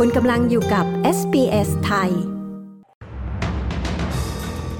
คุณกำลังอยู่กับ SBS ไทย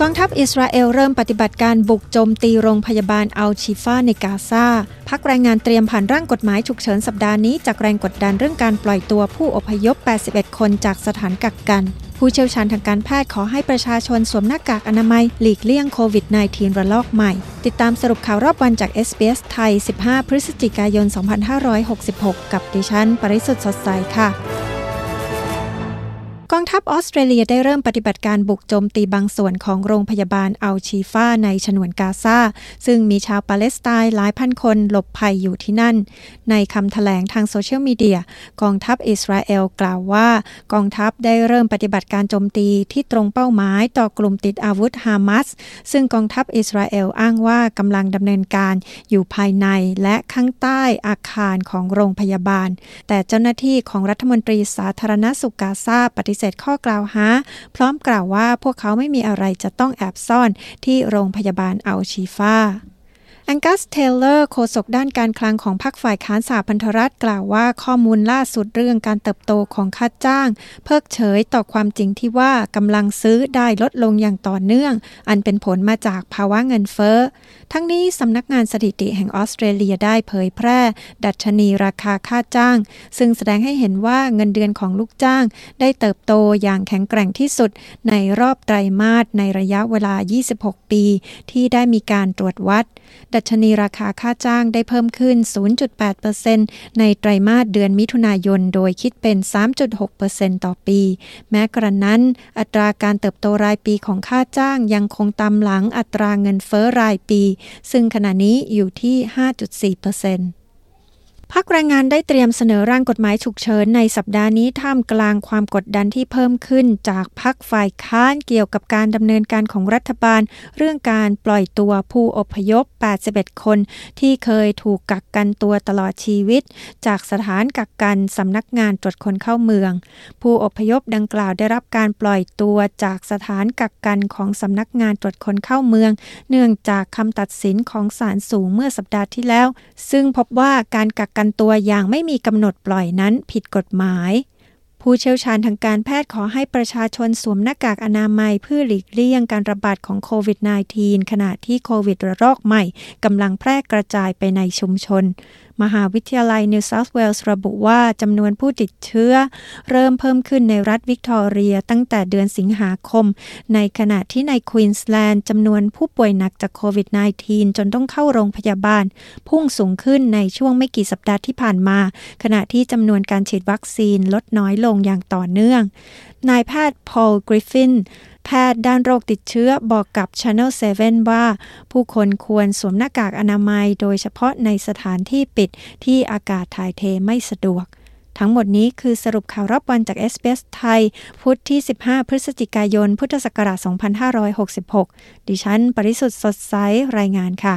กองทัพอิสราเอลเริ่มปฏิบัติการบุกโจมตีโรงพยาบาลอัลชิฟาในกาซาพักแรงงานเตรียมผ่านร่างกฎหมายฉุกเฉินสัปดาห์นี้จากแรงกดดันเรื่องการปล่อยตัวผู้อพยพ 81 คนจากสถานกักกันผู้เชี่ยวชาญทางการแพทย์ขอให้ประชาชนสวมหน้ากากอนามัย หลีกเลี่ยงโควิด -19 ระลอกใหม่ ติดตามสรุปข่าวรอบวันจาก SBS ไทย 15 พฤศจิกายน 2566 กับดิฉัน ปริสุทธ์สดใสค่ะ กองทัพออสเตรเลียได้เริ่มปฏิบัติการบุกโจมตีบางส่วนของโรงพยาบาลอัลชีฟาในฉนวนกาซาซึ่งมีชาวปาเลสไตน์หลายพันคนหลบภัยอยู่ที่นั่น ในคำถแถลงทางโซเชียลมีเดียกองทัพอิสราเอลกล่าวว่า กองทัพได้เริ่มปฏิบัติการโจมตีที่ตรงเป้าหมายต่อกลุ่มติดอาวุธฮามาสซึ่งกองทัพอิสราเอลอ้างว่ากำลังดำเนินการอยู่ภายในและข้างใต้อาคารของโรงพยาบาล แต่เจ้าหน้าที่ของรัฐมนตรีสาธารณสุขกาซาปฏิเสธข้อกล่าวหา พร้อมกล่าวว่าพวกเขาไม่มีอะไรจะต้องแอบซ่อนที่โรงพยาบาลอัลชีฟา องกัส เทเลอร์ โฆษกด้านการคลังของพรรคฝ่ายค้านสาพันธรัฐกล่าวว่าข้อมูลล่าสุดเรื่องการเติบโตของค่าจ้าง เพิกเฉยต่อความจริงที่ว่ากำลังซื้อได้ลดลงอย่างต่อเนื่อง อันเป็นผลมาจากภาวะเงินเฟ้อ ทั้งนี้สำนักงานสถิติแห่งออสเตรเลียได้เผยแพร่ ดัชนีราคาค่าจ้าง ซึ่งแสดงให้เห็นว่าเงินเดือนของลูกจ้าง ได้เติบโตอย่างแข็งแกร่งที่สุด ในรอบไตรมาสในระยะเวลา 26 ปี ที่ได้มีการตรวจวัดดัชนีราคาค่าจ้างได้เพิ่มขึ้น 0.8%ในไตรมาสเดือนมิถุนายน โดยคิดเป็น 3.6%ต่อปี แม้กระนั้น อัตราการเติบโตรายปีของค่าจ้างยังคงตามหลังอัตราเงินเฟ้อรายปี ซึ่งขณะนี้อยู่ที่ 5.4% พักแรงงานได้เตรียมเสนอร่างกฎหมายฉุกเฉินในสัปดาห์นี้ท่ามกลางความกดดันที่เพิ่มขึ้นจากพักฝ่ายค้านเกี่ยวกับการดำเนินการของรัฐบาล เรื่องการปล่อยตัวผู้อพยพ 81 คน ที่เคยถูกกักกันตัวตลอดชีวิต จากสถานกักกันสำนักงานตรวจคนเข้าเมือง ผู้อพยพดังกล่าวได้รับการปล่อยตัวจากสถานกักกันของสำนักงานตรวจคนเข้าเมือง เนื่องจากคำตัดสินของศาลสูงเมื่อสัปดาห์ที่แล้ว ซึ่งพบว่าการกักกันตัวอย่างไม่มีกำหนดปล่อยนั้นผิดกฎหมาย ผู้เชี่ยวชาญทางการแพทย์ขอให้ประชาชนสวมหน้ากากอนามัยเพื่อหลีกเลี่ยงการระบาดของโควิด -19 ขณะที่โควิดระลอกใหม่กำลังแพร่กระจายไปในชุมชน มหาวิทยาลัยนิวเซาท์เวลส์ระบุว่าจำนวนผู้ติดเชื้อ เริ่มเพิ่มขึ้นในรัฐวิกตอเรียตั้งแต่เดือนสิงหาคม ในขณะที่ในควีนสแลนด์จำนวนผู้ป่วยหนักจากโควิด -19 จนต้องเข้าโรงพยาบาล พุ่งสูงขึ้นในช่วงไม่กี่สัปดาห์ที่ผ่านมา ขณะที่จำนวนการฉีดวัคซีนลดน้อยลงอย่างต่อเนื่อง นายแพทย์พอลกริฟฟิน แพทย์ด้านโรคติดเชื้อบอกกับ Channel 7 ว่า ผู้คนควรสวมหน้ากากอนามัย โดยเฉพาะในสถานที่ปิดที่อากาศถ่ายเทไม่สะดวก ทั้งหมดนี้คือสรุปข่าวรอบวันจาก s อ s ไทย พุธที่ 15 พฤศจิกายน พุทธศักราช 2566 ดิฉัน ปริสุทธ์สดใสรายงานค่ะ